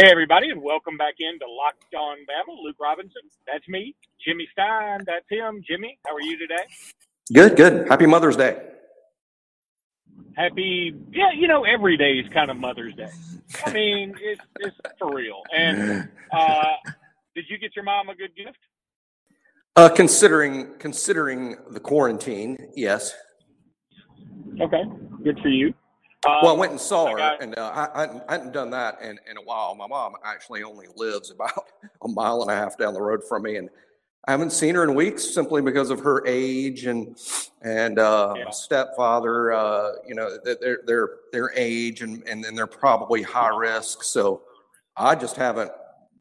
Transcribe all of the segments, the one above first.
Hey, everybody, and welcome back into Locked On Bama. Luke Robinson, that's me. Jimmy Stein, that's him. Jimmy, how are you today? Good, good. Happy Mother's Day. Happy, yeah, you know, every day is kind of Mother's Day. I mean, it's, it's for real. And uh, did you get your mom a good gift? Uh, considering considering the quarantine, yes. Okay, good for you. Um, well, I went and saw her, got, and uh, I, I, hadn't done that in, in a while. My mom actually only lives about a mile and a half down the road from me, and I haven't seen her in weeks simply because of her age and and uh, yeah. stepfather. Uh, you know, their their their age, and and then they're probably high risk. So I just haven't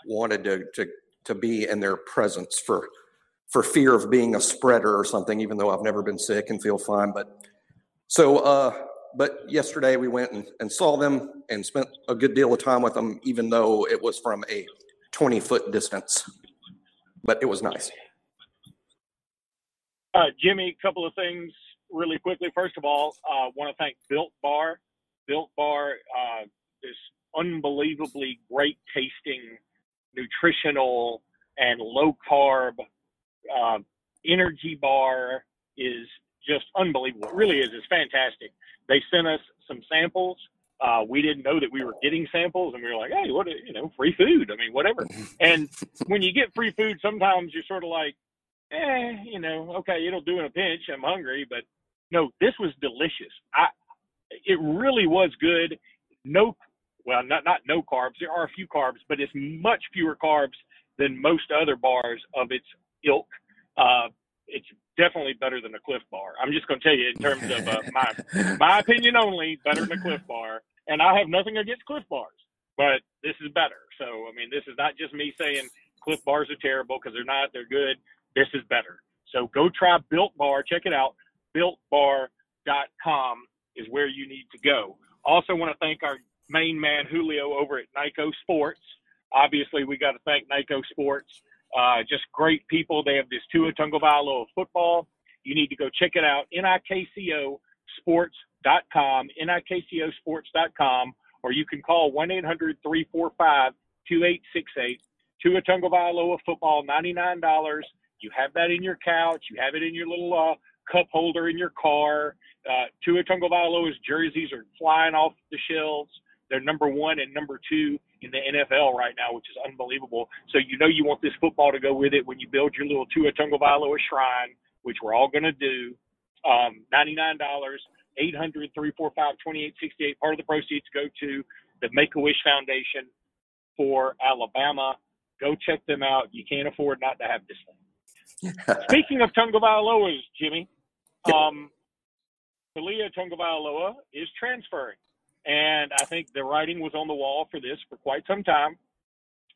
wanted to to to be in their presence for for fear of being a spreader or something. Even though I've never been sick and feel fine, but so. uh but yesterday we went and, and saw them and spent a good deal of time with them, even though it was from a 20 foot distance. But it was nice. Uh, Jimmy, a couple of things really quickly. First of all, I uh, want to thank Built Bar. Built Bar uh, is unbelievably great tasting, nutritional, and low carb uh, energy bar is just unbelievable. It really is. It's fantastic. They sent us some samples. Uh, we didn't know that we were getting samples, and we were like, "Hey, what? You know, free food. I mean, whatever." and when you get free food, sometimes you're sort of like, "Eh, you know, okay, it'll do in a pinch. I'm hungry." But no, this was delicious. I, it really was good. No, well, not not no carbs. There are a few carbs, but it's much fewer carbs than most other bars of its ilk. Uh, it's definitely better than a Clif Bar. I'm just going to tell you in terms of uh, my my opinion only, better than a Clif Bar. And I have nothing against Clif Bars, but this is better. So I mean, this is not just me saying Clif Bars are terrible because they're not. They're good. This is better. So go try Built Bar. Check it out. BuiltBar.com is where you need to go. Also, want to thank our main man Julio over at Nikco Sports. Obviously, we got to thank Nikco Sports uh, just great people. They have this Tua Tagovailoa football. You need to go check it out. NIKCOsports.com, NIKCOsports.com, or you can call 1 800 345 2868. Tua Tagovailoa football, $99. You have that in your couch. You have it in your little uh, cup holder in your car. Uh, Tua Tagovailoa's jerseys are flying off the shelves. They're number one and number two in the NFL right now, which is unbelievable. So you know you want this football to go with it when you build your little Tua Tagovailoa shrine, which we're all going to do. Um, $99, 800 345 2868. Part of the proceeds go to the Make a Wish Foundation for Alabama. Go check them out. You can't afford not to have this thing. Speaking of Tagovailoa's, Jimmy, um, Taulia Tagovailoa is transferring. And I think the writing was on the wall for this for quite some time.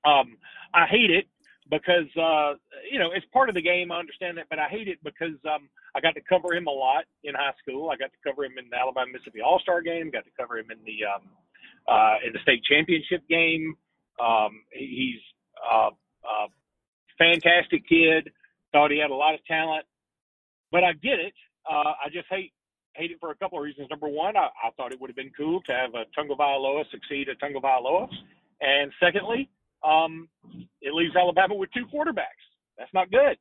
Um, I hate it because uh, you know it's part of the game. I understand that, but I hate it because um, I got to cover him a lot in high school. I got to cover him in the Alabama Mississippi All Star game. Got to cover him in the um, uh, in the state championship game. Um, he's a, a fantastic kid. Thought he had a lot of talent, but I get it. Uh, I just hate hate it for a couple of reasons. Number one, I, I thought it would have been cool to have a Tagovailoa succeed at Tagovailoa, and secondly, um, it leaves Alabama with two quarterbacks. That's not good.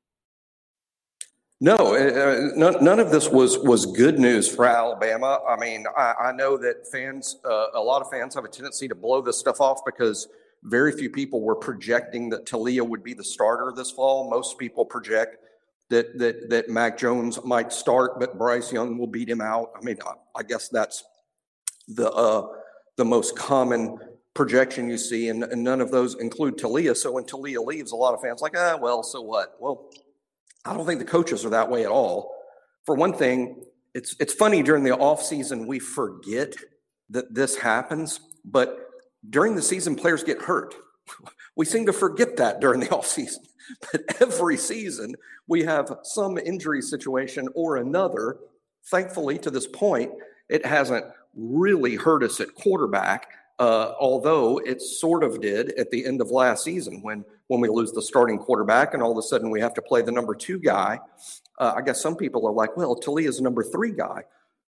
No, uh, uh, none, none of this was was good news for Alabama. I mean, I, I know that fans, uh, a lot of fans, have a tendency to blow this stuff off because very few people were projecting that Taulia would be the starter this fall. Most people project that that that Mac Jones might start, but Bryce Young will beat him out. I mean, I, I guess that's the uh, the most common projection you see, and, and none of those include Taulia. So when Taulia leaves, a lot of fans like, ah, well, so what? Well, I don't think the coaches are that way at all. For one thing, it's it's funny during the off season we forget that this happens, but during the season players get hurt. We seem to forget that during the off season. But every season, we have some injury situation or another. Thankfully, to this point, it hasn't really hurt us at quarterback, uh, although it sort of did at the end of last season when, when we lose the starting quarterback and all of a sudden we have to play the number two guy. Uh, I guess some people are like, well, Taulia is number three guy.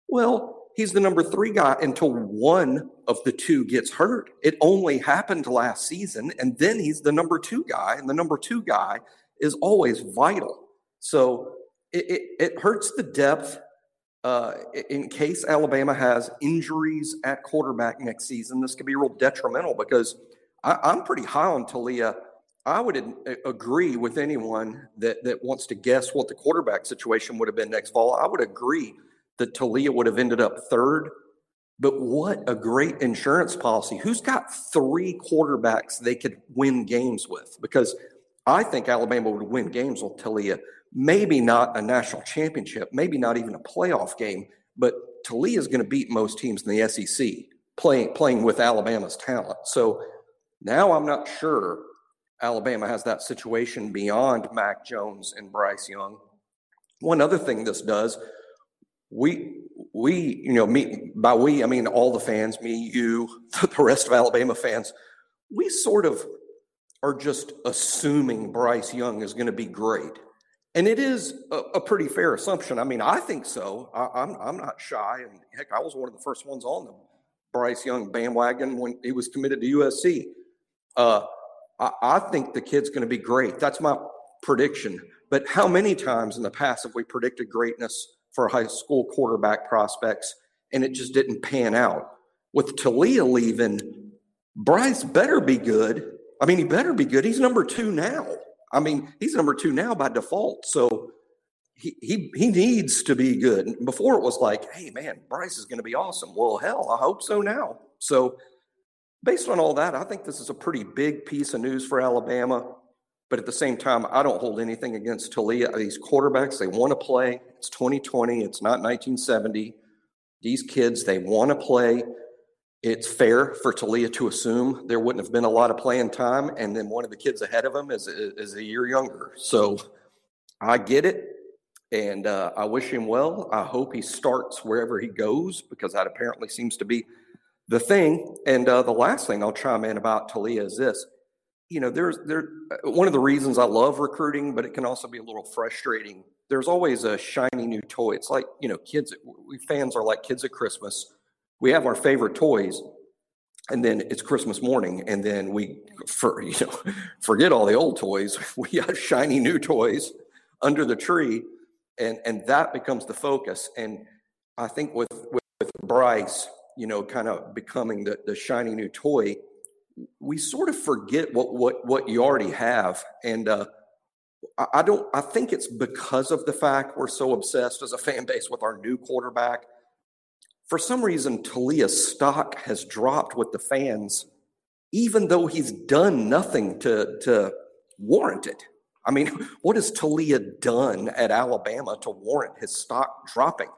Well, he's the number three guy until one of the two gets hurt. It only happened last season, and then he's the number two guy, and the number two guy is always vital. So it, it, it hurts the depth uh, in case Alabama has injuries at quarterback next season. This could be real detrimental because I, I'm pretty high on Taulia. I would agree with anyone that, that wants to guess what the quarterback situation would have been next fall. I would agree that Taulia would have ended up third. But what a great insurance policy. Who's got three quarterbacks they could win games with? Because I think Alabama would win games with Taulia. Maybe not a national championship, maybe not even a playoff game, but Taulia is going to beat most teams in the SEC playing playing with Alabama's talent. So now I'm not sure Alabama has that situation beyond Mac Jones and Bryce Young. One other thing this does, we we you know me by we I mean all the fans, me, you, the rest of Alabama fans, we sort of are just assuming Bryce Young is going to be great. And it is a, a, pretty fair assumption. I mean, I think so. I, am I'm, I'm not shy. And heck, I was one of the first ones on the Bryce Young bandwagon when he was committed to USC. Uh, I, I think the kid's going to be great. That's my prediction. But how many times in the past have we predicted greatness for high school quarterback prospects and it just didn't pan out? With Taulia leaving, Bryce better be good. I mean, he better be good. He's number two now. I mean, he's number two now by default. So he, he, he needs to be good. Before it was like, hey, man, Bryce is going to be awesome. Well, hell, I hope so now. So based on all that, I think this is a pretty big piece of news for Alabama. But at the same time, I don't hold anything against Taulia. These quarterbacks, they want to play. It's 2020, it's not 1970. These kids, they want to play. It's fair for Taulia to assume there wouldn't have been a lot of playing time, and then one of the kids ahead of him is, is a year younger. So I get it, and uh, I wish him well. I hope he starts wherever he goes because that apparently seems to be the thing. And uh, the last thing I'll chime in about Taulia is this: you know, there's there uh, one of the reasons I love recruiting, but it can also be a little frustrating. There's always a shiny new toy. It's like you know, kids. We fans are like kids at Christmas we have our favorite toys and then it's christmas morning and then we for you know forget all the old toys we have shiny new toys under the tree and and that becomes the focus and i think with with, with bryce you know kind of becoming the, the shiny new toy we sort of forget what what what you already have and uh I don't I think it's because of the fact we're so obsessed as a fan base with our new quarterback for some reason, Taulia's stock has dropped with the fans, even though he's done nothing to, to warrant it. I mean, what has Taulia done at Alabama to warrant his stock dropping?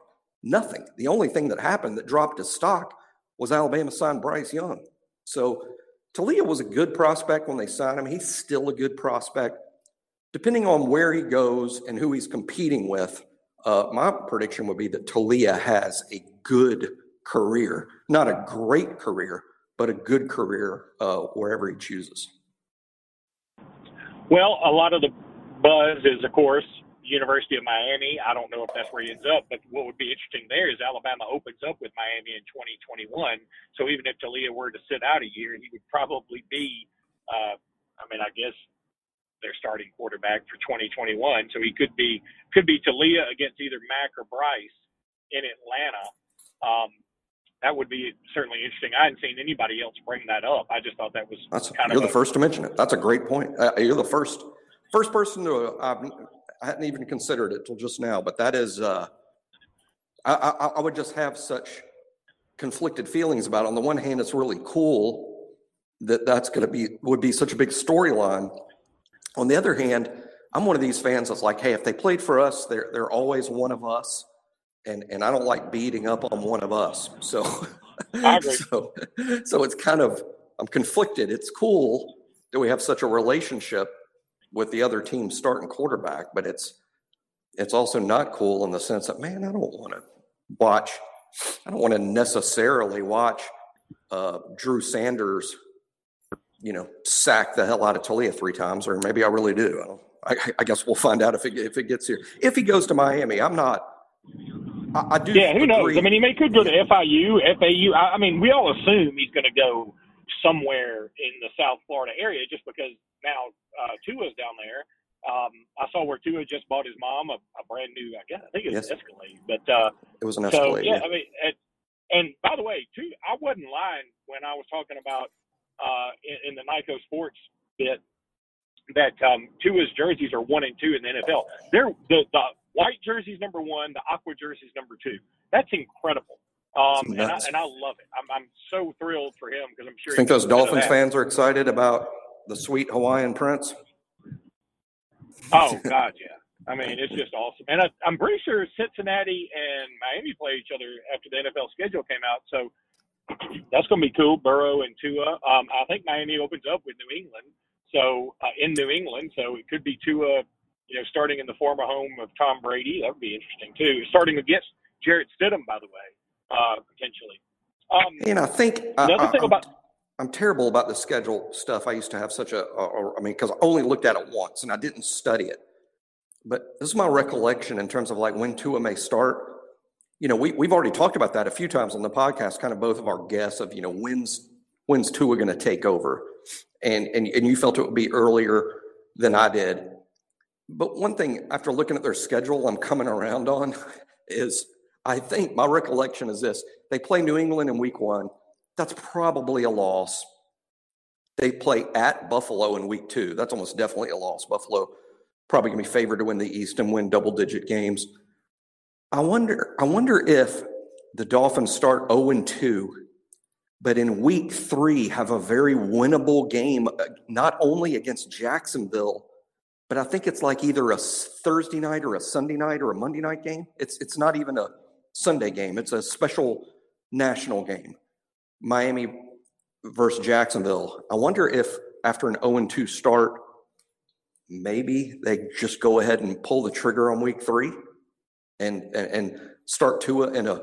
Nothing. The only thing that happened that dropped his stock was Alabama signed Bryce Young. So Taulia was a good prospect when they signed him. He's still a good prospect. Depending on where he goes and who he's competing with, uh, my prediction would be that Taulia has a good career, not a great career, but a good career uh, wherever he chooses. Well, a lot of the buzz is, of course, University of Miami. I don't know if that's where he ends up, but what would be interesting there is Alabama opens up with Miami in 2021. So even if Taulia were to sit out a year, he would probably be, uh, I mean, I guess their starting quarterback for 2021. So he could be could be Taulia against either Mac or Bryce in Atlanta. Um, that would be certainly interesting. I hadn't seen anybody else bring that up. I just thought that was That's, kind you're of. You're the a, first to mention it. That's a great point. Uh, you're the first first person to. Uh, I hadn't even considered it till just now, but that is. Uh, I, I, I would just have such conflicted feelings about. It. On the one hand, it's really cool that that's going to be would be such a big storyline. On the other hand, I'm one of these fans that's like, hey, if they played for us, they're they're always one of us and and I don't like beating up on one of us. So, so, so it's kind of I'm conflicted. It's cool that we have such a relationship with the other team starting quarterback, but it's it's also not cool in the sense that man, I don't want to watch. I don't want to necessarily watch uh, Drew Sanders, you know, sack the hell out of Taulia three times, or maybe I really do. I, I, I guess we'll find out if it if it gets here. If he goes to Miami, I'm not I, I do. Yeah, who knows? I mean, he may could go to FIU, FAU. I, I mean, we all assume he's going to go somewhere in the South Florida area just because now uh, Tua's down there. Um, I saw where Tua just bought his mom a, a brand new, I guess, I think it was Yes. an Escalade. But uh, it was an so Escalade. yeah, I mean, and, and by the way, too, I wasn't lying when I was talking about uh, in, in the Nikco Sports bit that um, Tua's jerseys are one and two in the NFL. They're the the white jerseys number one, the aqua jerseys number two. That's incredible. Um, and, I, and I love it. I'm, I'm so thrilled for him because I'm sure. I think those gets a bit of Dolphins fans are excited about the sweet Hawaiian prince. Oh God, yeah. I mean, it's just awesome, and I, I'm pretty sure Cincinnati and Miami play each other after the NFL schedule came out. So that's going to be cool. Burrow and Tua. Um, I think Miami opens up with New England, so uh, in New England, so it could be Tua. You know, starting in the former home of Tom Brady, that would be interesting too. Starting against Jarrett Stidham, by the way, uh, potentially. Um, And I think another I, thing I'm, about I'm terrible about the schedule stuff. I used to have such a, a, a I mean, because I only looked at it once and I didn't study it. But this is my recollection in terms of like when Tua may start. You know, we we've already talked about that a few times on the podcast. Kind of both of our guess of you know when's when's Tua going to take over, and and and you felt it would be earlier than I did. But one thing after looking at their schedule, I'm coming around on is I think my recollection is this: they play New England in Week One. That's probably a loss. They play at Buffalo in Week Two. That's almost definitely a loss. Buffalo probably going to be favored to win the East and win double-digit games. I wonder. I wonder if the Dolphins start 0 and 2, but in Week Three have a very winnable game, uh, not only against Jacksonville, but I think it's like either a Thursday night or a Sunday night or a Monday night game. It's it's not even a Sunday game. It's a special national game. Miami versus Jacksonville. I wonder if after an 0 2 start, maybe they just go ahead and pull the trigger on week three and, and, and start Tua in a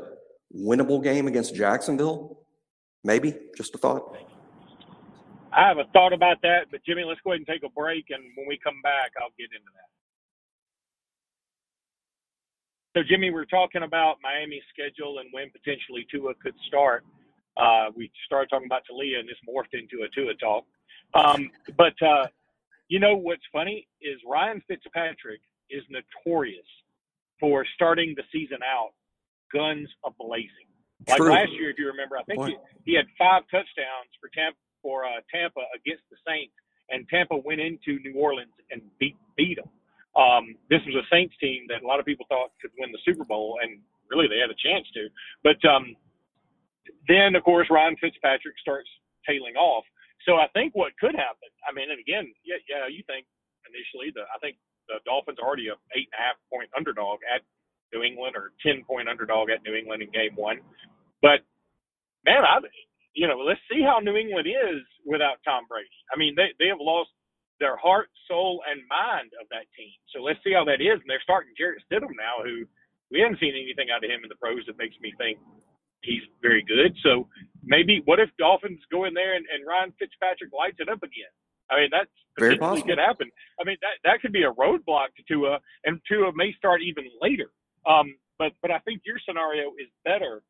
winnable game against Jacksonville. Maybe, just a thought. I have a thought about that, but Jimmy, let's go ahead and take a break, and when we come back, I'll get into that. So, Jimmy, we're talking about Miami's schedule and when potentially Tua could start. Uh, we started talking about Taulia, and this morphed into a Tua talk. Um, but uh, you know what's funny is Ryan Fitzpatrick is notorious for starting the season out guns a blazing. Like True. last year, if you remember, I think he, he had five touchdowns for Tampa for uh, Tampa against the Saints, and Tampa went into New Orleans and beat beat them. Um, this was a Saints team that a lot of people thought could win the Super Bowl, and really they had a chance to. But um, then, of course, Ryan Fitzpatrick starts tailing off. So I think what could happen. I mean, and again, yeah, yeah, you think initially the I think the Dolphins are already a eight and a half point underdog at New England or ten point underdog at New England in Game One, but man, I you know let's see how New England is without Tom Brady. I mean, they they have lost their heart, soul, and mind of that team. So let's see how that is. And they're starting Jarrett Stidham now, who we haven't seen anything out of him in the pros that makes me think he's very good. So maybe what if Dolphins go in there and, and Ryan Fitzpatrick lights it up again? I mean, that's Very possible. could happen. I mean, that that could be a roadblock to Tua, and Tua may start even later. Um, but but I think your scenario is better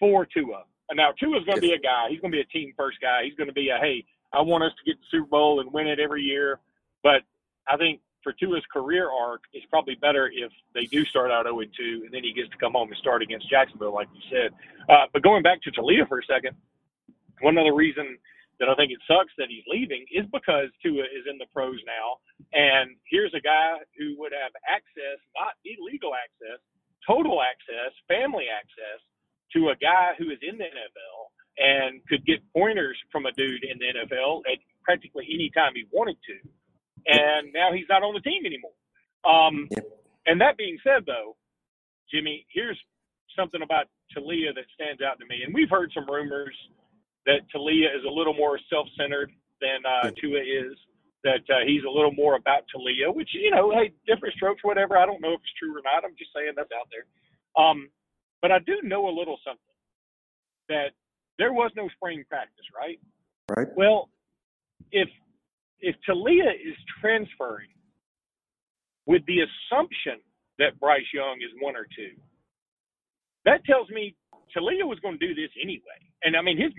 for Tua. And now Tua's going to be a guy. He's going to be a team first guy. He's going to be a hey, I want us to get the Super Bowl and win it every year. But I think for Tua's career arc, it's probably better if they do start out 0 2, and then he gets to come home and start against Jacksonville, like you said. Uh, but going back to Taulia for a second, one other reason that I think it sucks that he's leaving is because Tua is in the pros now, and here's a guy who would have access, not illegal access, total access, family access to a guy who is in the NFL and could get pointers from a dude in the NFL at practically any time he wanted to. And now he's not on the team anymore. Um, Yep. And that being said, though, Jimmy, here's something about Taulia that stands out to me. And we've heard some rumors that Taulia is a little more self-centered than uh, Tua is. That uh, he's a little more about Taulia, which you know, hey, different strokes, whatever. I don't know if it's true or not. I'm just saying that's out there. Um, but I do know a little something that there was no spring practice, right? Right. Well, if if Taulia is transferring with the assumption that Bryce Young is one or two, that tells me Taulia was going to do this anyway. And I mean, his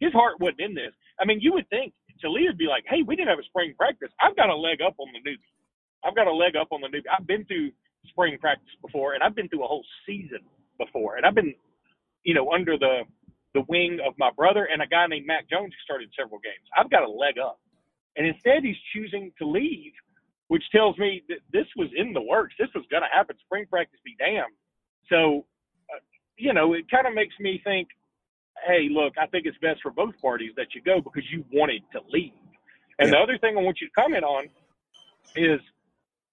his heart wasn't in this. I mean, you would think Taulia would be like, "Hey, we didn't have a spring practice. I've got a leg up on the newbie. I've got a leg up on the newbie. I've been through spring practice before, and I've been through a whole season before, and I've been, you know, under the the wing of my brother and a guy named Mac Jones who started several games. I've got a leg up, and instead he's choosing to leave, which tells me that this was in the works. This was going to happen. Spring practice be damned. So, uh, you know, it kind of makes me think, hey, look, I think it's best for both parties that you go because you wanted to leave. And yeah. the other thing I want you to comment on is,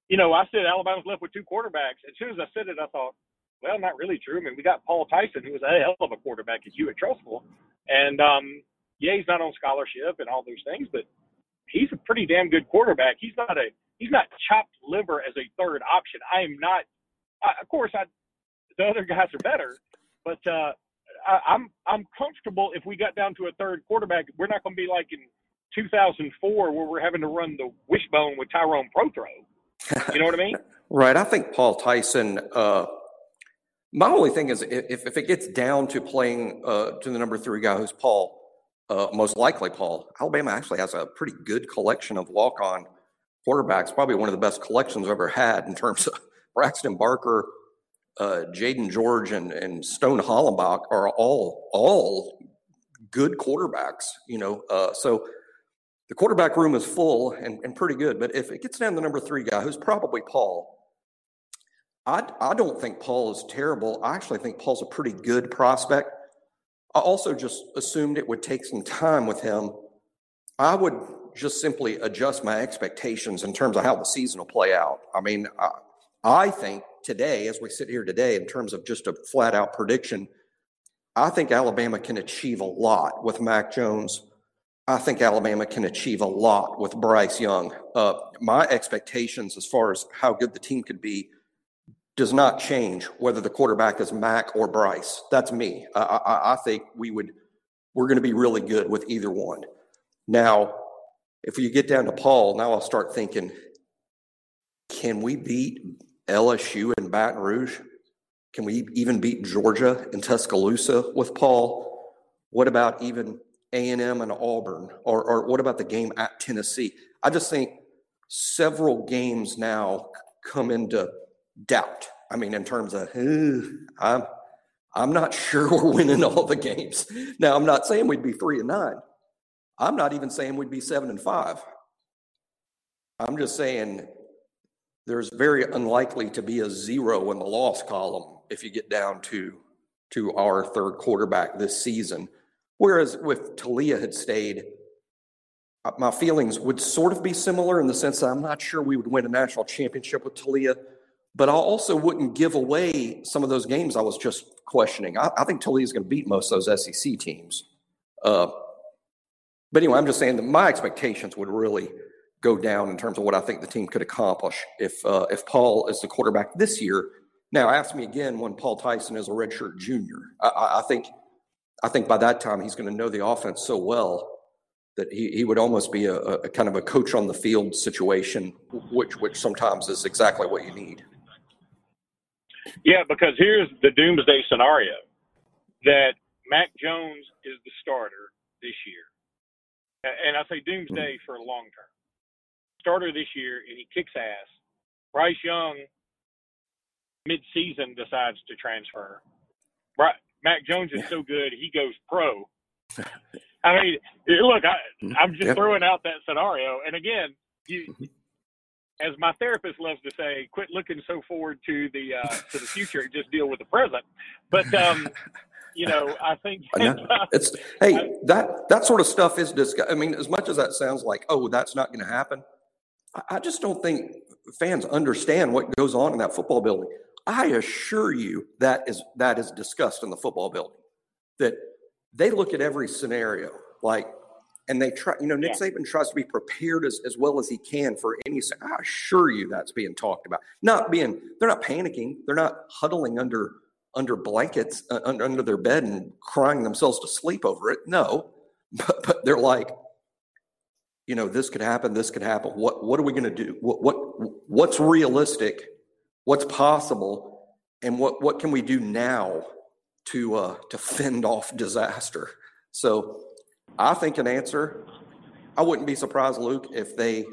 you know, I said Alabama's left with two quarterbacks. As soon as I said it, I thought, well, not really true. I mean, we got Paul Tyson, who was a hell of a quarterback at Hewitt Trussville, and um, yeah, he's not on scholarship and all those things, but he's a pretty damn good quarterback. He's not a he's not chopped liver as a third option. I am not. I, of course, I the other guys are better, but uh, I, I'm I'm comfortable if we got down to a third quarterback. We're not going to be like in 2004 where we're having to run the wishbone with Tyrone Prothro. You know what I mean? right. I think Paul Tyson. Uh, my only thing is if, if it gets down to playing uh, to the number three guy who's Paul, uh, most likely Paul, Alabama actually has a pretty good collection of walk on quarterbacks, probably one of the best collections I've ever had in terms of Braxton Barker, uh, Jaden George, and, and Stone Hollenbach are all all good quarterbacks, you know. Uh, so the quarterback room is full and, and pretty good. But if it gets down to the number three guy, who's probably Paul, I, I don't think Paul is terrible. I actually think Paul's a pretty good prospect. I also just assumed it would take some time with him. I would just simply adjust my expectations in terms of how the season will play out. I mean, I, I think today, as we sit here today, in terms of just a flat out prediction, I think Alabama can achieve a lot with Mac Jones. I think Alabama can achieve a lot with Bryce Young. Uh, my expectations as far as how good the team could be does not change whether the quarterback is Mac or Bryce. That's me. I, I, I think we would we're going to be really good with either one. Now, if you get down to Paul, now I'll start thinking, can we beat LSU and Baton Rouge? Can we even beat Georgia and Tuscaloosa with Paul? What about even A&M and Auburn? Or, or what about the game at Tennessee? I just think several games now come into doubt. I mean, in terms of, I'm, I'm not sure we're winning all the games. Now, I'm not saying we'd be three and nine. I'm not even saying we'd be seven and five. I'm just saying there's very unlikely to be a zero in the loss column if you get down to to our third quarterback this season. Whereas if Taulia had stayed, uh, my feelings would sort of be similar in the sense that I'm not sure we would win a national championship with Taulia but I also wouldn't give away some of those games I was just questioning. I, I think is going to beat most of those SEC teams. Uh, but anyway, I'm just saying that my expectations would really go down in terms of what I think the team could accomplish if uh, if Paul is the quarterback this year. Now, ask me again when Paul Tyson is a redshirt junior. I, I think I think by that time he's going to know the offense so well that he, he would almost be a, a kind of a coach on the field situation, which which sometimes is exactly what you need. Yeah, because here's the doomsday scenario that Mac Jones is the starter this year. And I say doomsday for long term. Starter this year, and he kicks ass. Bryce Young, mid-season, decides to transfer. Right, Mac Jones is so good, he goes pro. I mean, look, I, I'm just yep. throwing out that scenario. And again, you, mm-hmm as my therapist loves to say, quit looking so forward to the uh, to the future. Just deal with the present. But um, you know, I think it's hey I, that that sort of stuff is discuss. I mean, as much as that sounds like oh, that's not going to happen. I, I just don't think fans understand what goes on in that football building. I assure you that is that is discussed in the football building. That they look at every scenario like and they try, you know, Nick yeah. Saban tries to be prepared as, as well as he can for any. I assure you that's being talked about. Not being, they're not panicking. They're not huddling under under blankets uh, under, under their bed and crying themselves to sleep over it. No, but, but they're like, you know, this could happen. This could happen. What what are we going to do? What what what's realistic? What's possible? And what what can we do now to uh, to fend off disaster. So I think an answer. I wouldn't be surprised, Luke, if they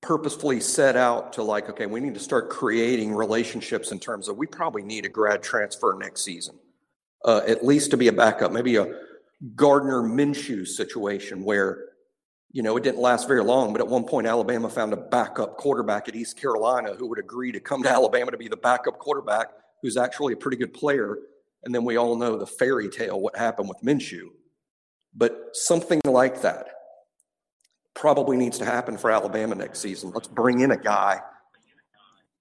purposefully set out to like, okay, we need to start creating relationships in terms of we probably need a grad transfer next season, uh, at least to be a backup, maybe a Gardner Minshew situation where, you know, it didn't last very long, but at one point Alabama found a backup quarterback at East Carolina who would agree to come to Alabama to be the backup quarterback, who's actually a pretty good player. And then we all know the fairy tale what happened with Minshew. But something like that probably needs to happen for Alabama next season. Let's bring in a guy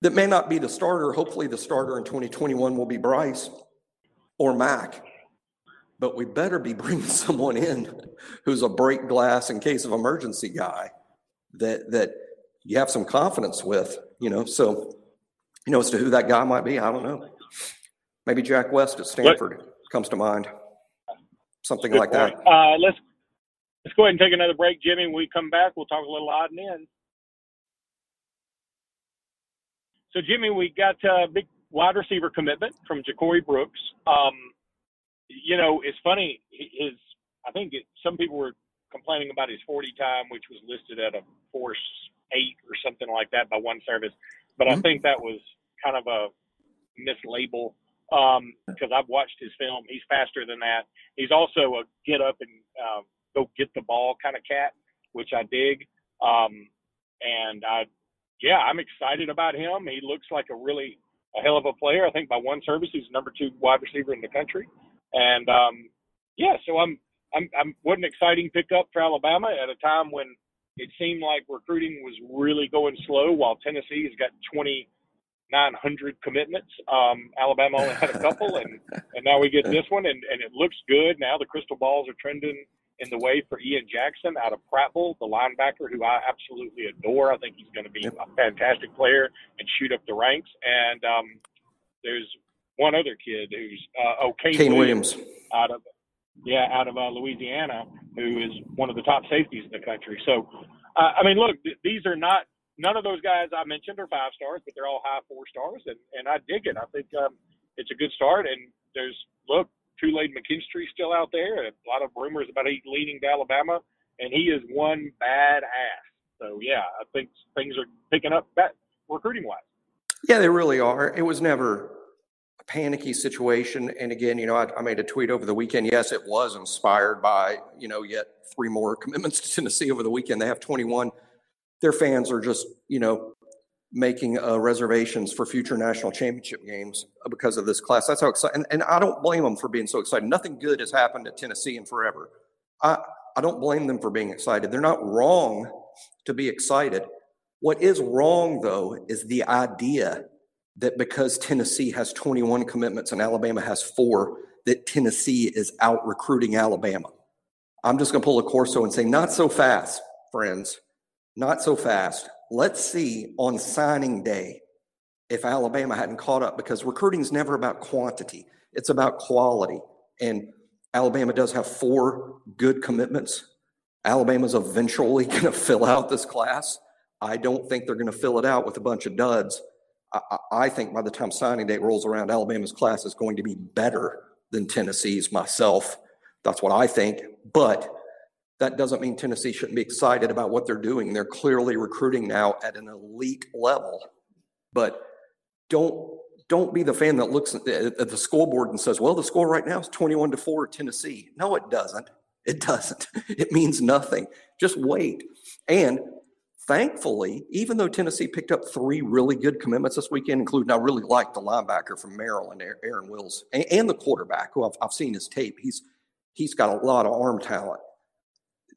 that may not be the starter. Hopefully, the starter in 2021 will be Bryce or Mac. But we better be bringing someone in who's a break glass in case of emergency guy that that you have some confidence with, you know. So, you know, as to who that guy might be, I don't know. Maybe Jack West at Stanford what? comes to mind. Something Good like point. that. Uh, let's Let's go ahead and take another break, Jimmy. When we come back, we'll talk a little odd and end. So, Jimmy, we got a big wide receiver commitment from Ja'Corey Brooks. Um, you know, it's funny. His, I think it, some people were complaining about his 40 time, which was listed at a force eight or something like that by one service. But mm-hmm. I think that was kind of a mislabel because um, I've watched his film. He's faster than that. He's also a get up and um, go get the ball kind of cat, which I dig. Um, and I, yeah, I'm excited about him. He looks like a really a hell of a player. I think by one service, he's number two wide receiver in the country. And um, yeah, so I'm, I'm, I'm what an exciting pickup for Alabama at a time when it seemed like recruiting was really going slow, while Tennessee has got 2,900 commitments. Um, Alabama only had a couple, and and now we get this one, and and it looks good. Now the crystal balls are trending in the way for Ian Jackson out of Prattville, the linebacker who I absolutely adore. I think he's going to be a fantastic player and shoot up the ranks. And um, there's one other kid who's uh, oh Kaine, Kaine Williams. Williams. out of yeah out of uh, Louisiana who is one of the top safeties in the country. So uh, I mean, look, th- these are not none of those guys I mentioned are five stars, but they're all high four stars, and and I dig it. I think um, it's a good start. And there's look, Kool-Aid McKinstry still out there. A lot of rumors about he leading to Alabama, and he is one bad ass. So yeah, I think things are picking up that recruiting wise. Yeah, they really are. It was never a panicky situation. And again, you know, I, I made a tweet over the weekend. Yes, it was inspired by you know yet three more commitments to Tennessee over the weekend. They have 21. Their fans are just you know making uh, reservations for future national championship games because of this class. That's how excited, and, and, I don't blame them for being so excited. Nothing good has happened at Tennessee in forever. I, I don't blame them for being excited. They're not wrong to be excited. What is wrong, though, is the idea that because Tennessee has 21 commitments and Alabama has four, that Tennessee is out recruiting Alabama. I'm just going to pull a Corso and say, not so fast, friends. Not so fast. Let's see on signing day if Alabama hadn't caught up because recruiting is never about quantity, it's about quality. And Alabama does have four good commitments. Alabama's eventually going to fill out this class. I don't think they're going to fill it out with a bunch of duds. I, I think by the time signing day rolls around, Alabama's class is going to be better than Tennessee's myself. That's what I think. But that doesn't mean Tennessee shouldn't be excited about what they're doing. They're clearly recruiting now at an elite level. But don't don't be the fan that looks at the scoreboard and says, "Well, the score right now is 21 to 4 Tennessee." No, it doesn't. It doesn't. It means nothing. Just wait. And thankfully, even though Tennessee picked up three really good commitments this weekend, including I really like the linebacker from Maryland, Aaron Willis, and, the quarterback who I've, I've seen his tape. He's he's got a lot of arm talent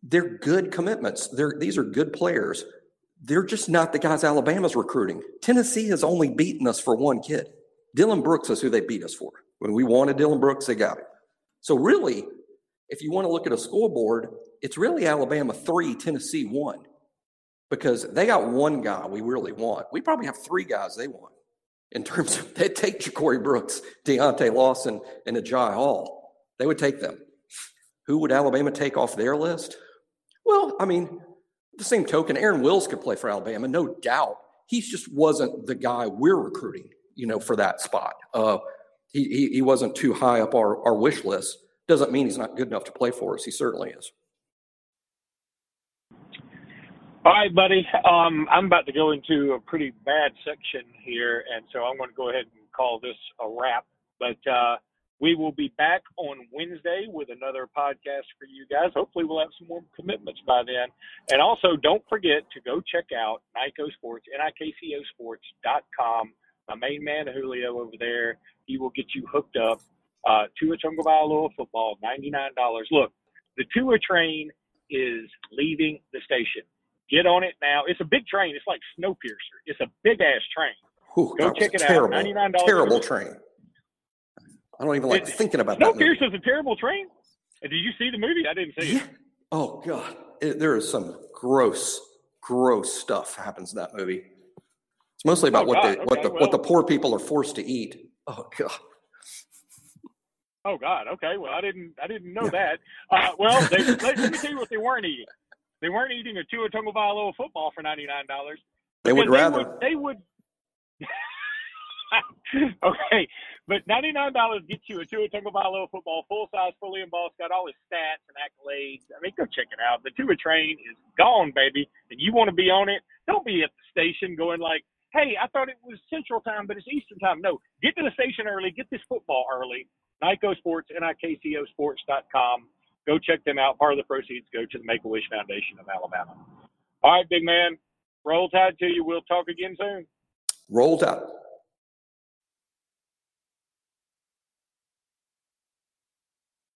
they're good commitments. They're, these are good players. They're just not the guys Alabama's recruiting. Tennessee has only beaten us for one kid. Dylan Brooks is who they beat us for. When we wanted Dylan Brooks, they got him. So, really, if you want to look at a scoreboard, it's really Alabama three, Tennessee one, because they got one guy we really want. We probably have three guys they want in terms of they'd take Ja'Corey Brooks, Deontae Lawson, and Agiye Hall. They would take them. Who would Alabama take off their list? Well, I mean, the same token, Aaron Willis could play for Alabama, no doubt. He just wasn't the guy we're recruiting, you know, for that spot. Uh, he, he, he wasn't too high up our, our wish list. Doesn't mean he's not good enough to play for us. He certainly is. All right, buddy. Um, I'm about to go into a pretty bad section here, and so I'm going to go ahead and call this a wrap. But uh, we will be back on Wednesday with another podcast for you guys. Hopefully, we'll have some more commitments by then. And also, don't forget to go check out Nikco Sports, N-I-K-C-O My main man, Julio, over there, he will get you hooked up uh, to a Tagovailoa football, $99. Look, the Tua train is leaving the station. Get on it now. It's a big train. It's like Snowpiercer. It's a big ass train. Whew, Go check it terrible, out. $99. Terrible train. I don't even like It- thinking about that. movie. Snowpiercer's a terrible train. Did you see the movie? I didn't see it. Oh God, it, there is some gross, gross stuff happens in that movie. It's mostly about Oh, what God, the what okay, the what the poor people are forced to eat. Oh God. Oh God. Okay. Well, I didn't. I didn't know Yeah. that. Uh, well, they, let, let me tell you what they weren't eating. They weren't eating a Tua Tagovailoa football for ninety nine dollars. They would rather. They would. okay, but ninety nine dollars gets you a Tua Tagovailoa football, full size, fully embossed, got all his stats and accolades. I mean, go check it out. The Tua train is gone, baby, and you want to be on it. Don't be at the station going like, "Hey, I thought it was Central Time, but it's Eastern Time." No, get to the station early. Get this football early. Nikco Sports, N-I-K-C-O Sports.com. Go check them out. Part of the proceeds go to the Make-A-Wish Foundation of Alabama. All right, big man. Roll Tide to you. We'll talk again soon. Roll Tide.